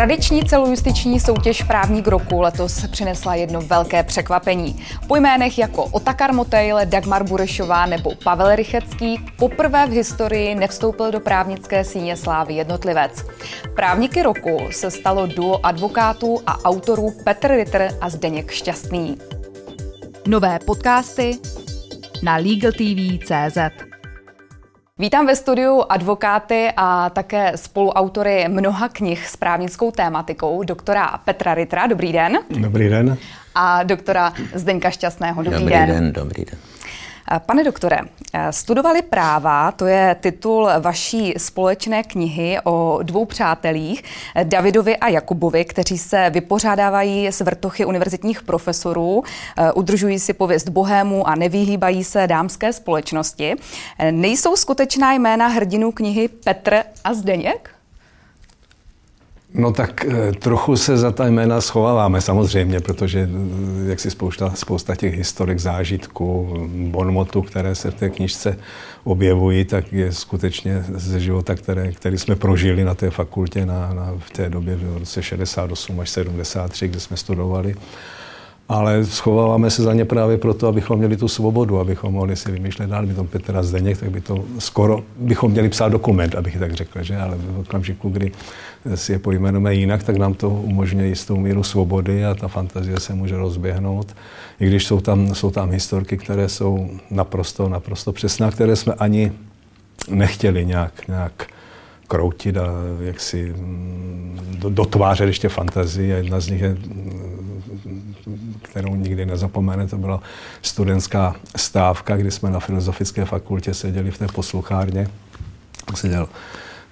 Tradiční celojustiční soutěž Právník roku letos přinesla jedno velké překvapení. Po jménech jako Otakar Motejl, Dagmar Burešová nebo Pavel Rychecký poprvé v historii nevstoupil do právnické síně slávy jednotlivec. Právníky roku se stalo duo advokátů a autorů Petr Ritter a Zdeněk Šťastný. Nové podcasty na LegalTV.cz Vítám ve studiu advokáty a také spoluautory mnoha knih s právnickou tématikou, doktora Petra Ritra. Dobrý den. Dobrý den. A doktora Zdeňka Šťastného. Dobrý, dobrý den. den. Dobrý den. Pane doktore, studovali práva, to je titul vaší společné knihy o dvou přátelích, Davidovi a Jakubovi, kteří se vypořádávají s vrtochy univerzitních profesorů, udržují si pověst bohému a nevyhýbají se dámské společnosti. Nejsou skutečná jména hrdinů knihy Petr a Zdeněk? No tak eh, trochu se za ta jména schováváme samozřejmě, protože eh, jak si spousta, spousta těch historik zážitků, bonmotu, které se v té knižce objevují, tak je skutečně ze života, které, který jsme prožili na té fakultě na, na, v té době v roce 68 až 73, kde jsme studovali ale schováváme se za ně právě proto, abychom měli tu svobodu, abychom mohli si vymýšlet dál. My to Petra Zdeněk, tak by to skoro, bychom měli psát dokument, abych tak řekl, že? ale v okamžiku, kdy si je pojmenujeme jinak, tak nám to umožňuje jistou míru svobody a ta fantazie se může rozběhnout. I když jsou tam, jsou tam historky, které jsou naprosto, naprosto přesné, které jsme ani nechtěli nějak, nějak kroutit a jak si mm, dotvářet ještě fantazii. A jedna z nich je kterou nikdy nezapomene, to byla studentská stávka, kdy jsme na Filozofické fakultě seděli v té posluchárně. Seděl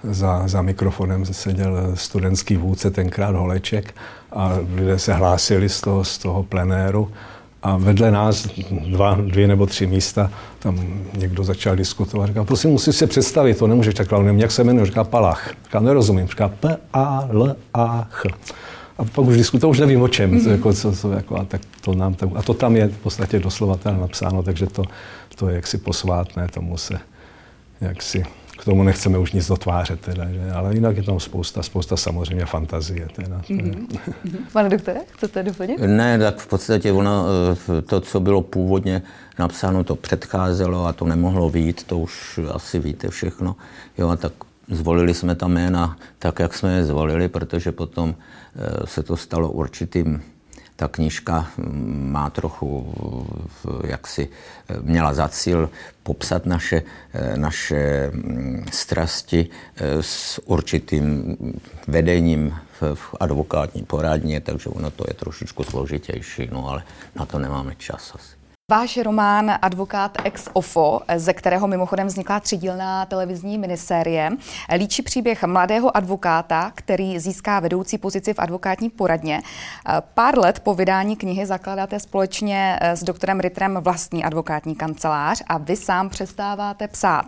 za, za mikrofonem seděl studentský vůdce, tenkrát Holeček, a lidé se hlásili z toho, z toho plenéru a vedle nás dva, dvě nebo tři místa, tam někdo začal diskutovat. Říkal, prosím, musíš se představit, to nemůžeš takhle, nevím, jak se jmenuje, říká Palach. Říká, nerozumím, říká P-A-L-A-Ch. A pak už diskutoval, už nevím o čem, mm-hmm. jako, co, co, jako, a, tak to nám, tak, a to tam je v podstatě doslova napsáno, takže to, to je jaksi posvátné, tomu se jaksi, k tomu nechceme už nic dotvářet, teda, že? ale jinak je tam spousta, spousta samozřejmě fantazie. Teda, mm-hmm. Pane doktore, chcete doplnit? Ne, tak v podstatě ono, eh, to, co bylo původně napsáno, to předcházelo a to nemohlo být, to už asi víte všechno. Jo, a tak zvolili jsme ta jména tak, jak jsme je zvolili, protože potom Eh, se to stalo určitým ta knižka mm, má trochu, jak si eh, měla za cíl popsat naše, eh, naše mm, strasti s určitým vedením v advokátní poradně, takže ono to je trošičku složitější, no ale na to nemáme čas asi. Váš román Advokát ex ofo, ze kterého mimochodem vznikla třídílná televizní minisérie, líčí příběh mladého advokáta, který získá vedoucí pozici v advokátní poradně. Pár let po vydání knihy zakládáte společně s doktorem Rittrem vlastní advokátní kancelář a vy sám přestáváte psát.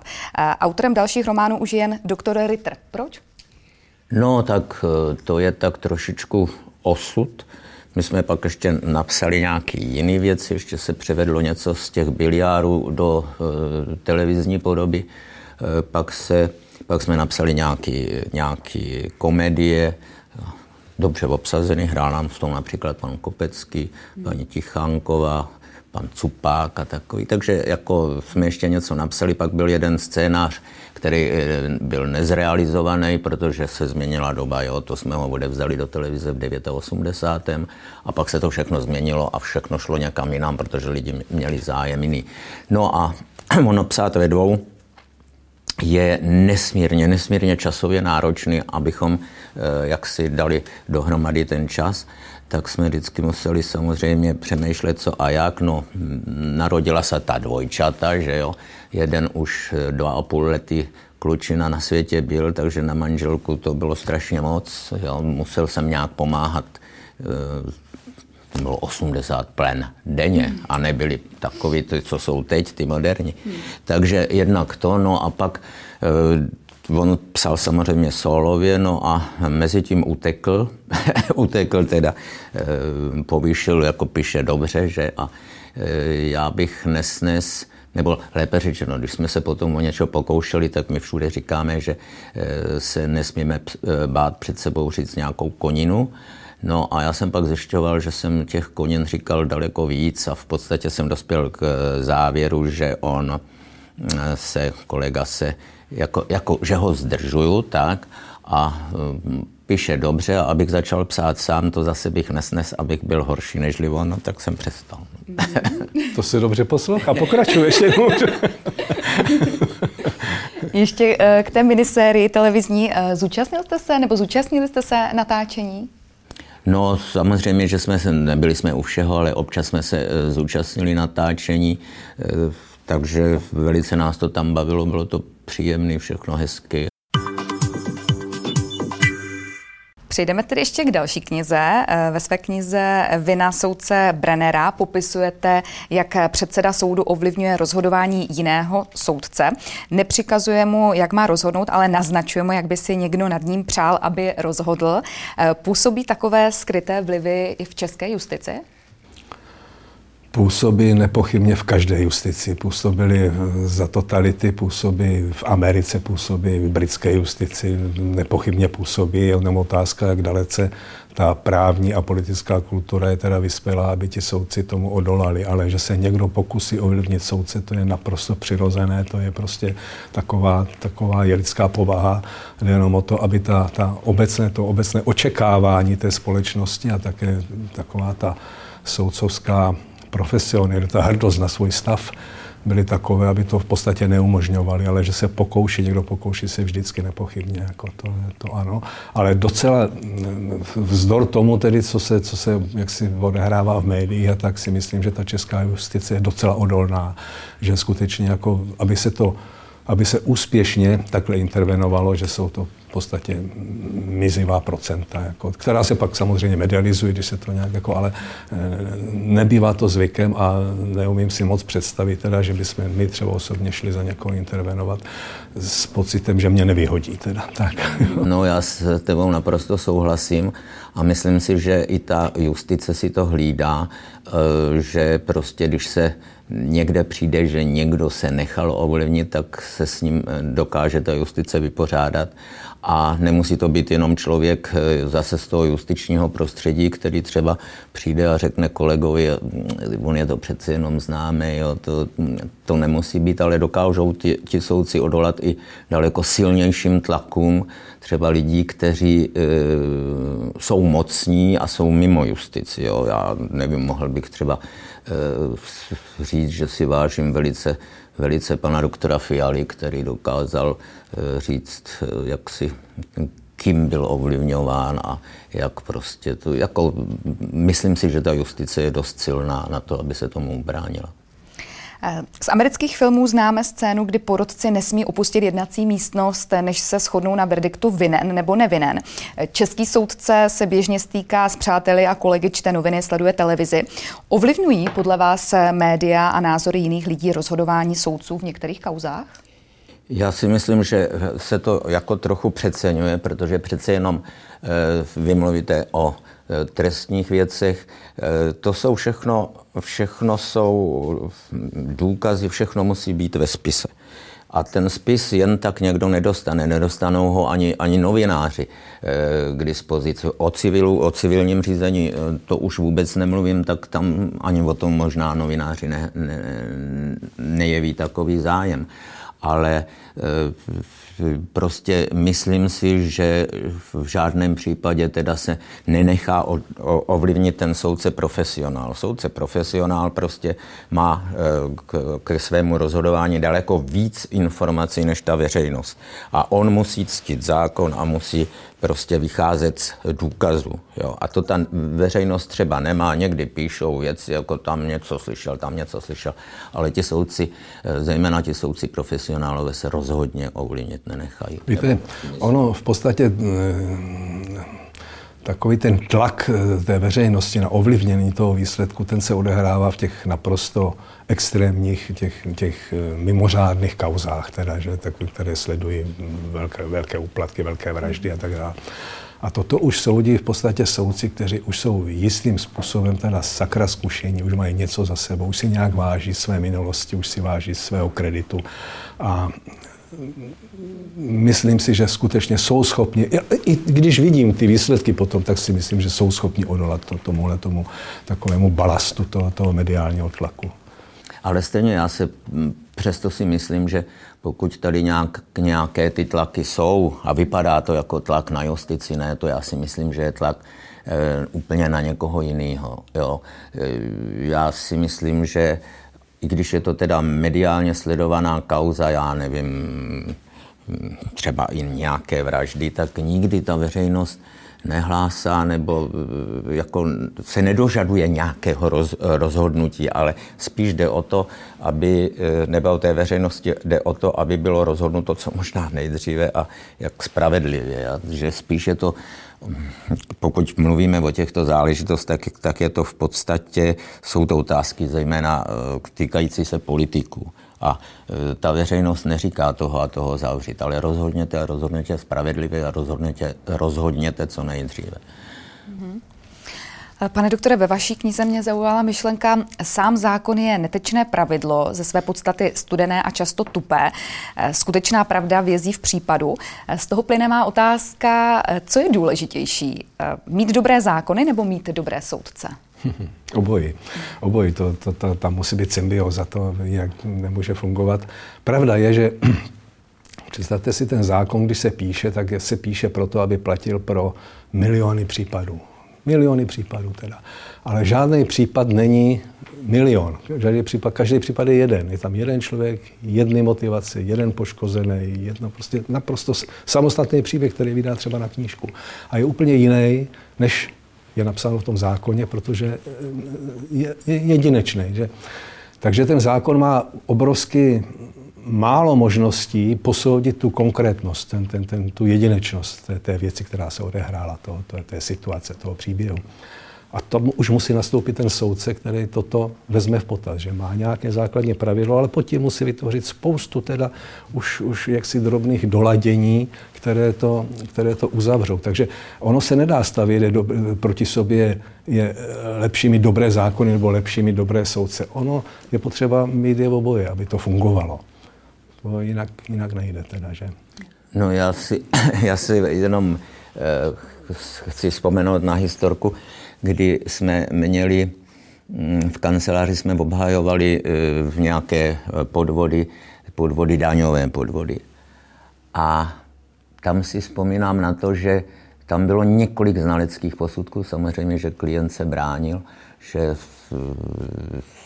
Autorem dalších románů už je jen doktor Ritter. Proč? No, tak eh, to je tak trošičku osud my jsme pak ještě napsali nějaký jiný věci, ještě se převedlo něco z těch biliárů do e, televizní podoby. E, pak, se, pak jsme napsali nějaký komedie, dobře obsazený, hrál nám s tom například pan Kopecký, paní Tichánková, pan Cupák a takový. Takže jako jsme ještě něco napsali, pak byl jeden scénář, který eh, byl nezrealizovaný, protože se změnila doba, jo, to jsme ho odevzali do televize v 89. a pak se to všechno změnilo a všechno šlo někam jinam, protože lidi měli zájem jiný. No a ono psát ve dvou je nesmírně, nesmírně časově náročný, abychom eh, jak si dali dohromady ten čas tak jsme vždycky museli samozřejmě přemýšlet, co a jak. No, narodila se ta dvojčata, že jo. Jeden už dva a půl lety klučina na světě byl, takže na manželku to bylo strašně moc. Jo. Musel jsem nějak pomáhat. Bylo 80 plen denně a nebyli takový, co jsou teď, ty moderní. Hmm. Takže jednak to, no a pak eh, On psal samozřejmě solově, no a mezi tím utekl, utekl teda, e, povýšil, jako píše dobře, že a e, já bych nesnes nebo lépe řečeno, když jsme se potom o něco pokoušeli, tak my všude říkáme, že eh, se nesmíme eh, bát před sebou říct nějakou koninu. No a já jsem pak zjišťoval, že jsem těch konin říkal daleko víc a v podstatě jsem dospěl k závěru, že on se, kolega se, jako, jako že ho zdržuju, tak, a píše dobře a abych začal psát sám, to zase bych nesnes, abych byl horší než on, no, tak jsem přestal. To se dobře poslouchá, pokračuj ještě můžu. Ještě eh, k té minisérii televizní. Eh, zúčastnil jste se, nebo zúčastnili jste se natáčení? No samozřejmě, že jsme se, nebyli jsme u všeho, ale občas jsme se eh, zúčastnili natáčení, takže velice nás to tam bavilo, bylo to příjemné, všechno hezky Přejdeme tedy ještě k další knize. Eh, ve své knize Vina soudce Brennera popisujete, jak předseda soudu ovlivňuje rozhodování jiného soudce. Nepřikazuje mu, jak má rozhodnout, ale naznačuje mu, jak by si někdo nad ním přál, aby rozhodl. Eh, působí takové skryté vlivy i v české justici? Působí nepochybně v každé justici. Působili za totality, působí v Americe, působí v britské justici, nepochybně působí. Je jenom otázka, jak dalece ta právní a politická kultura je teda vyspělá, aby ti soudci tomu odolali. Ale že se někdo pokusí ovlivnit soudce, to je naprosto přirozené, to je prostě taková, taková je lidská povaha. Jde jenom o to, aby ta, ta obecné, to obecné očekávání té společnosti a také taková ta soudcovská profesionalita, hrdost na svůj stav byly takové, aby to v podstatě neumožňovali, ale že se pokouší, někdo pokouší se vždycky nepochybně, jako to, to ano. Ale docela vzdor tomu tedy, co se, co se jaksi odehrává v médiích, a tak si myslím, že ta česká justice je docela odolná, že skutečně jako, aby se to aby se úspěšně takhle intervenovalo, že jsou to v podstatě mizivá procenta, jako, která se pak samozřejmě medializují, když se to nějak, jako, ale eh, nebývá to zvykem a neumím si moc představit, teda, že bychom my třeba osobně šli za někoho intervenovat s pocitem, že mě nevyhodí. Teda. Tak. No já s tebou naprosto souhlasím a myslím si, že i ta justice si to hlídá, eh, že prostě když se někde přijde, že někdo se nechal ovlivnit, tak se s ním eh, dokáže ta justice vypořádat. A nemusí to být jenom člověk eh, zase z toho justičního prostředí, který třeba přijde a řekne kolegovi, mm, on je to přece jenom známý, jo, to, to nemusí být, ale dokážou ti, ti soudci odolat i daleko silnějším tlakům třeba lidí, kteří e, jsou mocní a jsou mimo justici. Jo. Já nevím, mohl bych třeba říct, že si vážím velice velice pana doktora Fialy, který dokázal eh, říct, eh, jak si kým byl ovlivňován a jak prostě to, jako, myslím si, že ta justice je dost silná na to, aby se tomu bránila. Z amerických filmů známe scénu, kdy porodci nesmí opustit jednací místnost, než se shodnou na verdiktu vinen nebo nevinen. Český soudce se běžně stýká s přáteli a kolegy, čte noviny, sleduje televizi. Ovlivňují podle vás média a názory jiných lidí rozhodování soudců v některých kauzách? Já si myslím, že se to jako trochu přeceňuje, protože přece jenom eh, vy mluvíte o Eh, trestních věcech. Eh, to jsou všechno, všechno jsou důkazy, všechno musí být ve spise. A ten spis jen tak někdo nedostane. Nedostanou ho ani, ani novináři eh, k dispozici. O civilu, o civilním řízení to už vůbec nemluvím, tak tam ani o tom možná novináři ne, ne, nejeví takový zájem. Ale prostě myslím si, že v žádném případě teda se nenechá ovlivnit ten soudce profesionál. Soudce profesionál prostě má eh, k, svému rozhodování daleko víc informací než ta veřejnost. A on musí ctit zákon a musí prostě vycházet z důkazů. Jo. A to ta veřejnost třeba nemá, někdy píšou věci, jako tam něco slyšel, tam něco slyšel, ale ti soudci, eh, zejména ti soudci profesionálové se rozhodně ovlivnit nenechají. Víte, ono v podstatě eh, takový ten tlak eh, té veřejnosti na ovlivnění toho výsledku, ten se odehrává v těch naprosto extrémních, těch, těch eh, mimořádných kauzách, teda, že, tak, které sledují velké, velké úplatky, velké vraždy a tak dále. A toto už soudí v podstatě soudci, kteří už jsou jistým způsobem teda sakra zkušení, už mají něco za sebou, už si nějak váží své minulosti, už si váží svého kreditu. A myslím si, že skutečně jsou schopni, i když vidím ty výsledky potom, tak si myslím, že jsou schopni odolat to, tomuhle tomu takovému balastu toho, toho mediálního tlaku. Ale stejně já se přesto si myslím, že pokud tady nějak, nějaké ty tlaky jsou a vypadá to jako tlak na justici, ne, to já si myslím, že je tlak e, úplně na někoho jiného. Jo. E, já si myslím, že i když je to teda mediálně sledovaná kauza, já nevím, třeba i nějaké vraždy, tak nikdy ta veřejnost nehlásá nebo eh, jako se nedožaduje nějakého roz, rozhodnutí, ale spíš jde o to, aby, eh, nebo té veřejnosti jde o to, aby bylo rozhodnuto co možná nejdříve a jak spravedlivě. A že spíš je to pokud mluvíme o těchto záležitostech, tak je to v podstatě, jsou to otázky zejména eh, týkající se politiků. A e, ta veřejnost neříká toho a toho zavřít, ale rozhodněte a rozhodněte spravedlivě a rozhodněte, rozhodněte co nejdříve. Mm-hmm. Pane doktore, ve vaší knize mě zaujala myšlenka, sám zákon je netečné pravidlo, ze své podstaty studené a často tupé. E, skutečná pravda vězí v případu. E, z toho plyne má otázka, co je důležitější, mít dobré zákony nebo mít dobré soudce? Obojí. Obojí. To, to, to, tam musí být symbioza, to jinak nemůže fungovat. Pravda je, že představte si ten zákon, když se píše, tak se píše proto, aby platil pro miliony případů. Miliony případů teda. Ale žádný případ není milion. Žádný případ, každý případ je jeden. Je tam jeden člověk, jedny motivace, jeden poškozený, jedno prostě naprosto samostatný příběh, který vydá třeba na knížku. A je úplně jiný, než je napsáno v tom zákoně, protože je, je jedinečný. Že? Takže ten zákon má obrovsky málo možností posoudit tu konkrétnost, ten, ten, ten, tu jedinečnost té, té věci, která se odehrála, to, to, té situace, toho příběhu. A to už musí nastoupit ten soudce, který toto vezme v potaz, že má nějaké základní pravidlo, ale pod tím musí vytvořit spoustu teda už, už jaksi drobných doladění, které to, které to uzavřou. Takže ono se nedá stavět do, proti sobě je lepší mít dobré zákony nebo lepší mít dobré soudce. Ono je potřeba mít je oboje, aby to fungovalo. To jinak, jinak nejde teda, že? No já si, já si jenom eh, chci vzpomenout na historku, kdy jsme měli mm, v kanceláři jsme obhajovali eh, v nějaké podvody, podvody daňové podvody. A tam si vzpomínám na to, že tam bylo několik znaleckých posudků, samozřejmě, že klient se bránil, že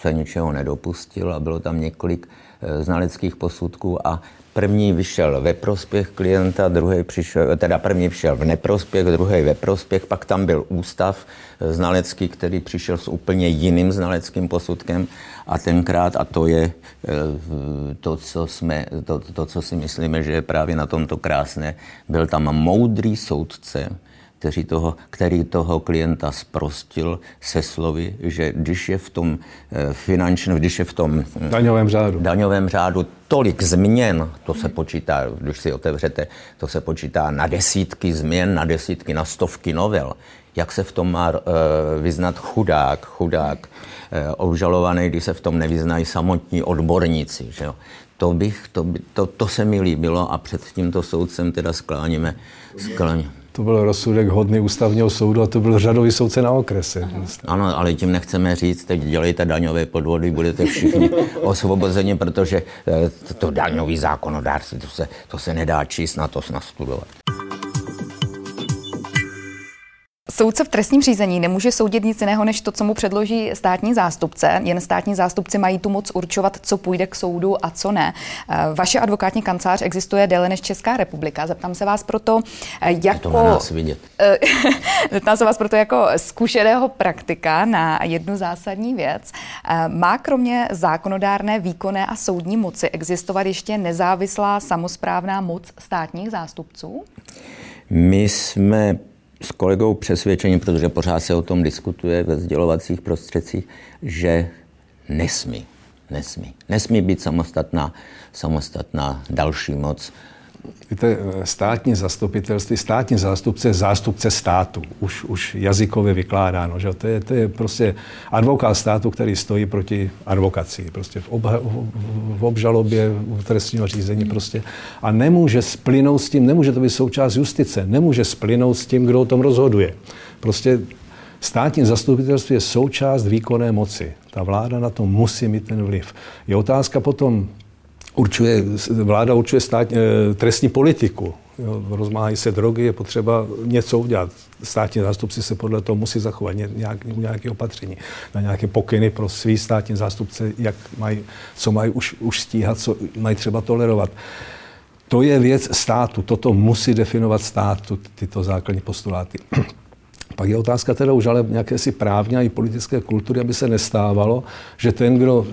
se ničeho nedopustil a bylo tam několik eh, znaleckých posudků a První vyšel ve prospěch klienta, druhý přišel, teda první vyšel v neprospěch, druhý ve prospěch, pak tam byl ústav znalecký, který přišel s úplně jiným znaleckým posudkem. A tenkrát, a to je eh, to, co, jsme, to, to, co si myslíme, že je právě na tomto krásné, byl tam moudrý soudce, který toho, který toho klienta sprostil se slovy, že když je v tom eh, finančním, když je v tom hm, daňovém řádu. daňovém řádu tolik změn, to se počítá, když si otevřete, to se počítá na desítky změn, na desítky, na stovky novel. Jak se v tom má uh, vyznat chudák, chudák, obžalovaný, když se v tom nevyznají samotní odborníci. Že jo? To, bych, to, by, to, to se mi líbilo a před tímto soudcem teda skláníme. skláníme to byl rozsudek hodný ústavního soudu a to byl řadový soudce na okrese. Ano, ale tím nechceme říct, teď dělejte daňové podvody, budete všichni osvobozeni, protože eh, to daňový zákonodárství, to se, to se nedá číst, na to nastudovat. Soudce v trestním řízení nemůže soudit nic jiného, než to, co mu předloží státní zástupce. Jen státní zástupci mají tu moc určovat, co půjde k soudu a co ne. Eh, vaše advokátní kancelář existuje déle než Česká republika. Zeptám se vás proto jako... To nás vidět. Zeptám se vás proto jako zkušeného praktika na jednu zásadní věc. Eh, má kromě zákonodárné, výkonné a soudní moci existovat ještě nezávislá samozprávná moc státních zástupců? My jsme s kolegou přesvědčení, protože pořád se o tom diskutuje ve sdělovacích prostředcích, že nesmí, nesmí. Nesmí být samostatná, samostatná další moc. Víte, státní zastupitelství, státní zástupce je zástupce státu. Už, už jazykově vykládáno. Že? To, je, to je prostě advokát státu, který stojí proti advokaci. Prostě v, obha, v obžalobě, v trestního řízení prostě. A nemůže splynout s tím, nemůže to být součást justice, nemůže splynout s tím, kdo o tom rozhoduje. Prostě Státní zastupitelství je součást výkonné moci. Ta vláda na to musí mít ten vliv. Je otázka potom, určuje, vláda určuje stát, eh, trestní politiku. Rozmáhají se drogy, je potřeba něco udělat. Státní zástupci se podle toho musí zachovat nějak, nějaké opatření, na nějaké pokyny pro svý státní zástupce, jak mají, co mají už, už stíhat, co mají třeba tolerovat. To je věc státu, toto musí definovat státu, tyto základní postuláty. Pak je otázka teda už ale nějaké si právní a i politické kultury, aby se nestávalo, že ten, kdo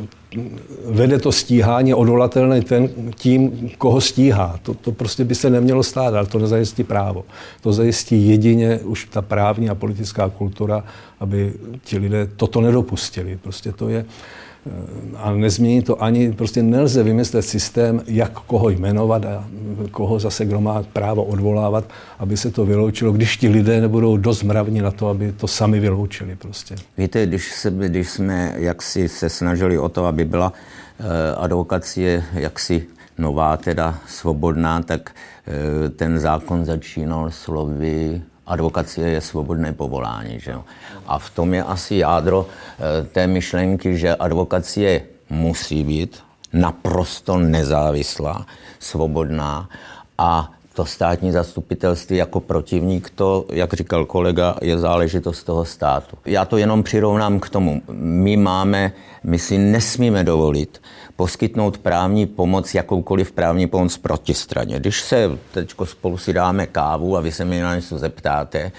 vede to stíhání, odvolatelný ten tím, koho stíhá. To, to prostě by se nemělo stát, ale to nezajistí právo. To zajistí jedině už ta právní a politická kultura, aby ti lidé toto nedopustili. Prostě to je, a nezmění to ani, prostě nelze vymyslet systém, jak koho jmenovat a koho zase kdo má právo odvolávat, aby se to vyloučilo, když ti lidé nebudou dost mravní na to, aby to sami vyloučili prostě. Víte, když, se, když jsme jaksi se snažili o to, aby byla eh, advokacie jaksi nová, teda svobodná, tak eh, ten zákon začínal slovy advokacie je svobodné povolání. Že jo? A v tom je asi jádro eh, té myšlenky, že advokacie musí být naprosto nezávislá, svobodná a to státní zastupitelství jako protivník, to, jak říkal kolega, je záležitost toho státu. Já to jenom přirovnám k tomu. My máme, my si nesmíme dovolit poskytnout právní pomoc, jakoukoliv právní pomoc protistraně. Když se teď spolu si dáme kávu a vy se mi na něco zeptáte,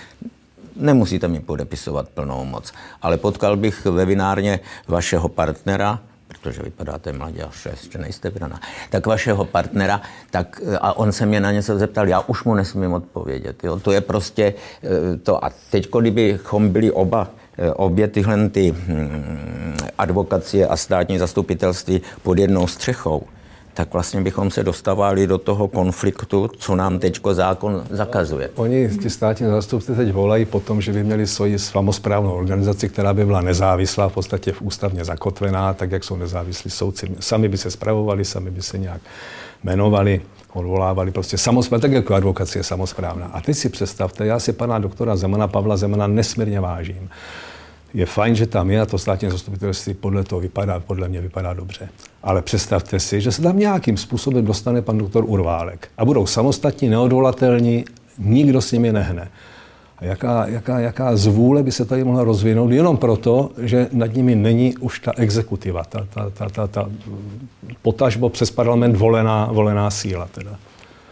nemusíte mi podepisovat plnou moc. Ale potkal bych ve vinárně vašeho partnera, protože vypadáte mladě a šest, že nejste vrana, tak vašeho partnera, tak, a on se mě na něco zeptal, já už mu nesmím odpovědět. Jo? To je prostě eh, to. A teď, kdybychom byli oba obě tyhle ty hm, advokacie a státní zastupitelství pod jednou střechou, tak vlastně bychom se dostávali do toho konfliktu, co nám teď zákon zakazuje. Oni, ti státní zástupci, teď volají po tom, že by měli svoji samozprávnou organizaci, která by byla nezávislá, v podstatě v ústavně zakotvená, tak jak jsou nezávislí soudci. Sami by se spravovali, sami by se nějak jmenovali, odvolávali, prostě samozprávná, tak jako advokacie samozprávná. A teď si představte, já si pana doktora Zemana, Pavla Zemana nesmírně vážím je fajn, že tam je a to státní zastupitelství podle toho vypadá, podle mě vypadá dobře. Ale představte si, že se tam nějakým způsobem dostane pan doktor Urválek a budou samostatní, neodvolatelní, nikdo s nimi nehne. Jaká, jaká, jaká zvůle by se tady mohla rozvinout jenom proto, že nad nimi není už ta exekutiva, ta, ta, ta, ta, ta potažbo přes parlament volená, volená síla. Teda.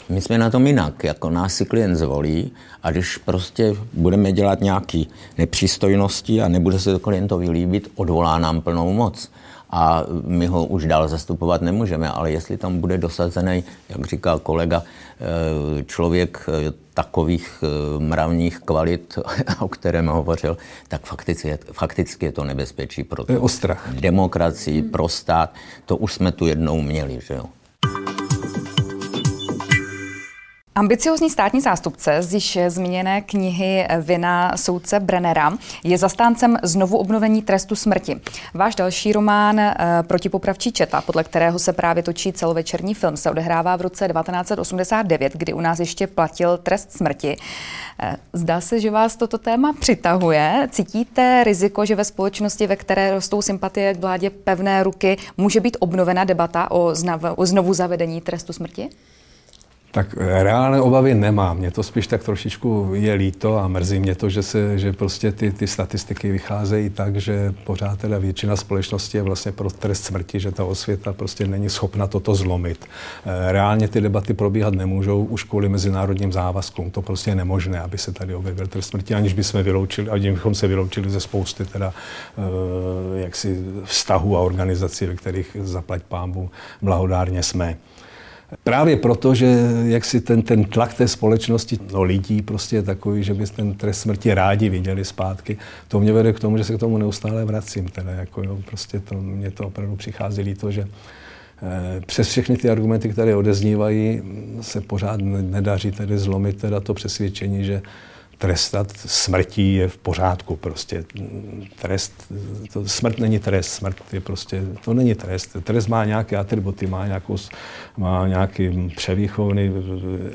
My jsme na tom jinak, jako nás si klient zvolí a když prostě budeme dělat nějaké nepřístojnosti a nebude se to klientovi líbit, odvolá nám plnou moc. A my ho už dál zastupovat nemůžeme, ale jestli tam bude dosazený, jak říkal kolega, eh, člověk eh, takových eh, mravních kvalit, o kterém hovořil, tak fakticky je, fakticky je to nebezpečí pro to. Ostrach. demokracii, pro stát. To už jsme tu jednou měli, že jo. Ambiciozní státní zástupce z již zmíněné knihy Vina soudce Brennera je zastáncem znovu obnovení trestu smrti. Váš další román eh, Protipopravčí četa, podle kterého se právě točí celovečerní film, se odehrává v roce 1989, kdy u nás ještě platil trest smrti. Eh, zdá se, že vás toto téma přitahuje. Cítíte riziko, že ve společnosti, ve které rostou sympatie k vládě pevné ruky, může být obnovena debata o, znovu zavedení trestu smrti? Tak reálné obavy nemám. Mně to spíš tak trošičku je líto a mrzí mě to, že, se, že prostě ty, ty statistiky vycházejí tak, že pořád teda většina společnosti je vlastně pro trest smrti, že ta osvěta prostě není schopna toto zlomit. Eh, reálně ty debaty probíhat nemůžou už kvůli mezinárodním závazkům. To prostě je nemožné, aby se tady objevil trest smrti, aniž bychom vyloučili, aniž bychom se vyloučili ze spousty teda eh, jaksi vztahů a organizací, ve kterých zaplať pámbu blahodárně jsme. Právě proto, že jak si ten, ten tlak té společnosti, no lidí prostě je takový, že by ten trest smrti rádi viděli zpátky, to mě vede k tomu, že se k tomu neustále vracím. Teda jako jo, prostě to, mě to opravdu přichází líto, že přes všechny ty argumenty, které odeznívají, se pořád nedaří tedy zlomit teda to přesvědčení, že trestat smrtí je v pořádku prostě. Trest, to, smrt není trest, smrt je prostě, to není trest. Trest má nějaké atributy, má, nějakou, má nějaký převýchovný,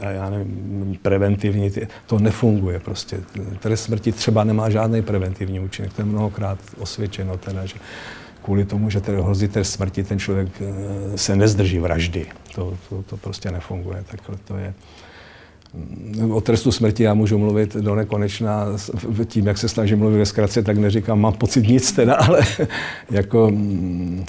já nevím, preventivní, to nefunguje prostě. Trest smrti třeba nemá žádný preventivní účinek, to je mnohokrát osvědčeno teda, že kvůli tomu, že tedy hrozí trest smrti, ten člověk eh, se nezdrží vraždy. To, to, to prostě nefunguje, takhle to je. O trestu smrti já můžu mluvit do nekonečna. Tím, jak se snažím mluvit ve zkratce, tak neříkám, mám pocit nic teda, ale jako... Mm,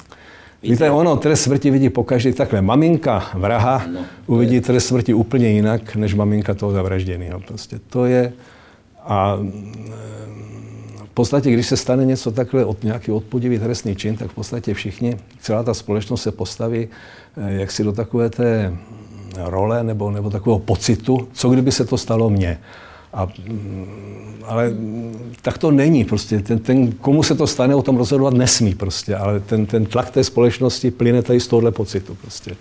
víte, ono, trest smrti vidí pokaždé takhle. Maminka vraha no, uvidí trest smrti úplně jinak, než maminka toho zavražděného. Prostě to je... A mm, v podstatě, když se stane něco takhle, od nějaký odpudivý trestný čin, tak v podstatě všichni, celá ta společnost se postaví eh, jaksi do takové té role nebo, nebo takového pocitu, co kdyby se to stalo mně. A, mm, ale tak to není prostě. Ten, ten, komu se to stane, o tom rozhodovat nesmí prostě, ale ten, ten tlak té společnosti plyne tady z tohohle pocitu prostě.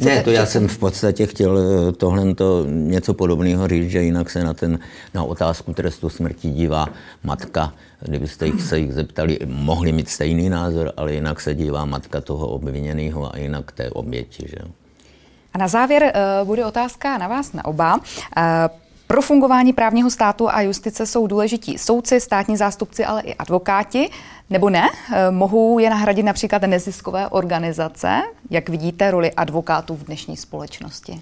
Ne, to já jsem v podstatě chtěl eh, tohle něco podobného říct, že jinak se na, ten, na otázku trestu smrti dívá matka. Kdybyste jich se jich zeptali, mohli mít stejný názor, ale jinak se dívá matka toho obviněného a jinak té oběti. Že? A na závěr uh, bude otázka na vás na oba. Uh, pro fungování právního státu a justice jsou důležití soudci, státní zástupci, ale i advokáti, nebo ne? Eh, mohou je nahradit například neziskové organizace? Jak vidíte roli advokátů v dnešní společnosti?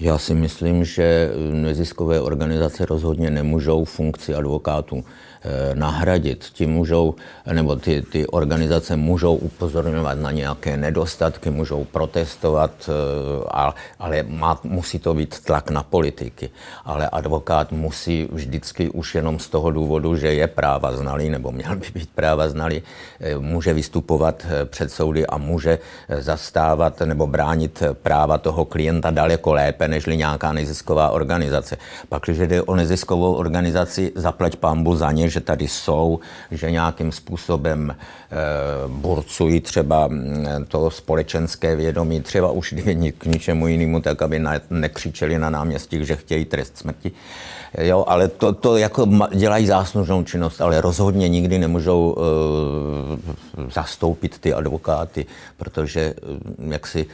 Já si myslím, že neziskové organizace rozhodně nemůžou funkci advokátů Eh, nahradit. Ti můžou, nebo ty, ty organizace můžou upozorňovat na nějaké nedostatky, můžou protestovat, eh, ale má, musí to být tlak na politiky. Ale advokát musí vždycky už jenom z toho důvodu, že je práva znalý, nebo měl by být práva znalý, eh, může vystupovat před soudy a může zastávat nebo bránit práva toho klienta daleko lépe, nežli nějaká nezisková organizace. Pak, když jde o neziskovou organizaci, zaplať pambu za ně, že tady jsou, že nějakým způsobem e, burcují třeba mm, to společenské vědomí, třeba už k ničemu jinému, tak aby na, nekřičeli na náměstích, že chtějí trest smrti. Jo, ale to, to jako dělají záslužnou činnost, ale rozhodně nikdy nemůžou e, zastoupit ty advokáty, protože e, jak si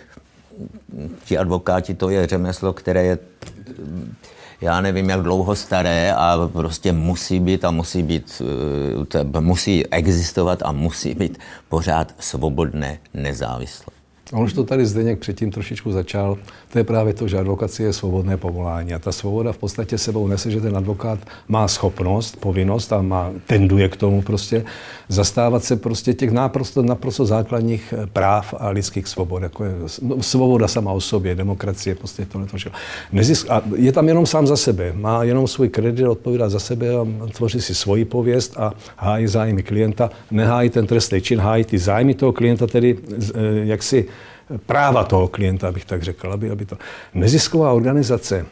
ti advokáti, to je řemeslo, které je já nevím, jak dlouho staré a prostě musí být a musí být, eh, musí existovat a musí být pořád svobodné, nezávislé. On už to tady Zdeněk předtím trošičku začal. To je právě to, že advokacie je svobodné povolání. A ta svoboda v podstatě sebou nese, že ten advokát má schopnost, povinnost a má, tenduje k tomu prostě zastávat se prostě těch naprosto, naprosto základních eh, práv a lidských svobod. Jako je no, svoboda sama o sobě, demokracie, prostě tohle to Nezisk, a je tam jenom sám za sebe. Má jenom svůj kredit, odpovídá za sebe a tvoří si svoji pověst a hájí zájmy klienta. Nehájí ten trestný čin, hájí ty zájmy toho klienta, tedy eh, jak si práva toho klienta, abych tak řekl, aby, aby to... Nezisková organizace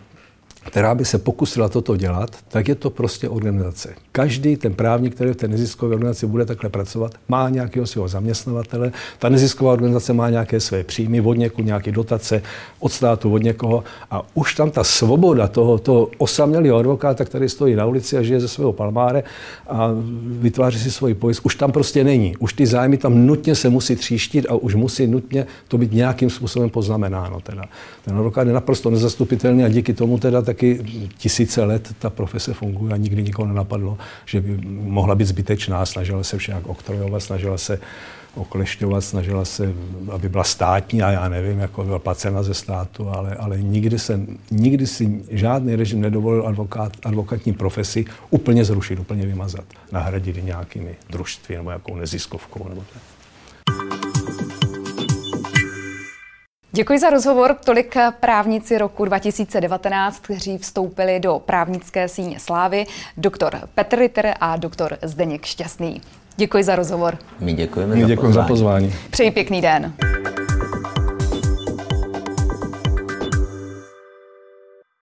která by se pokusila toto dělat, tak je to prostě organizace. Každý ten právník, který v té neziskové organizaci bude takhle pracovat, má nějakého svého zaměstnavatele. Ta nezisková organizace má nějaké své příjmy od někud, nějaké dotace od státu, od někoho. A už tam ta svoboda toho, toho osamělého advokáta, který stojí na ulici a žije ze svého palmáre a vytváří si svoji pojist, už tam prostě není. Už ty zájmy tam nutně se musí tříštit a už musí nutně to být nějakým způsobem poznamenáno. Teda. Ten advokát je naprosto nezastupitelný a díky tomu teda taky tisíce let ta profese funguje a nikdy nikoho nenapadlo, že by mohla být zbytečná. Snažila se však oktrojovat, snažila se oklešťovat, snažila se, aby byla státní a já nevím, jako byla placena ze státu, ale, ale nikdy, se, nikdy si žádný režim nedovolil advokát, advokátní profesi úplně zrušit, úplně vymazat, nahradit nějakými družství nebo jakou neziskovkou nebo tak. Děkuji za rozhovor. Tolik právníci roku 2019, kteří vstoupili do právnické síně slávy, doktor Petr Ritter a doktor Zdeněk Šťastný. Děkuji za rozhovor. My děkujeme My děkujeme za pozvání. Přeji pěkný den.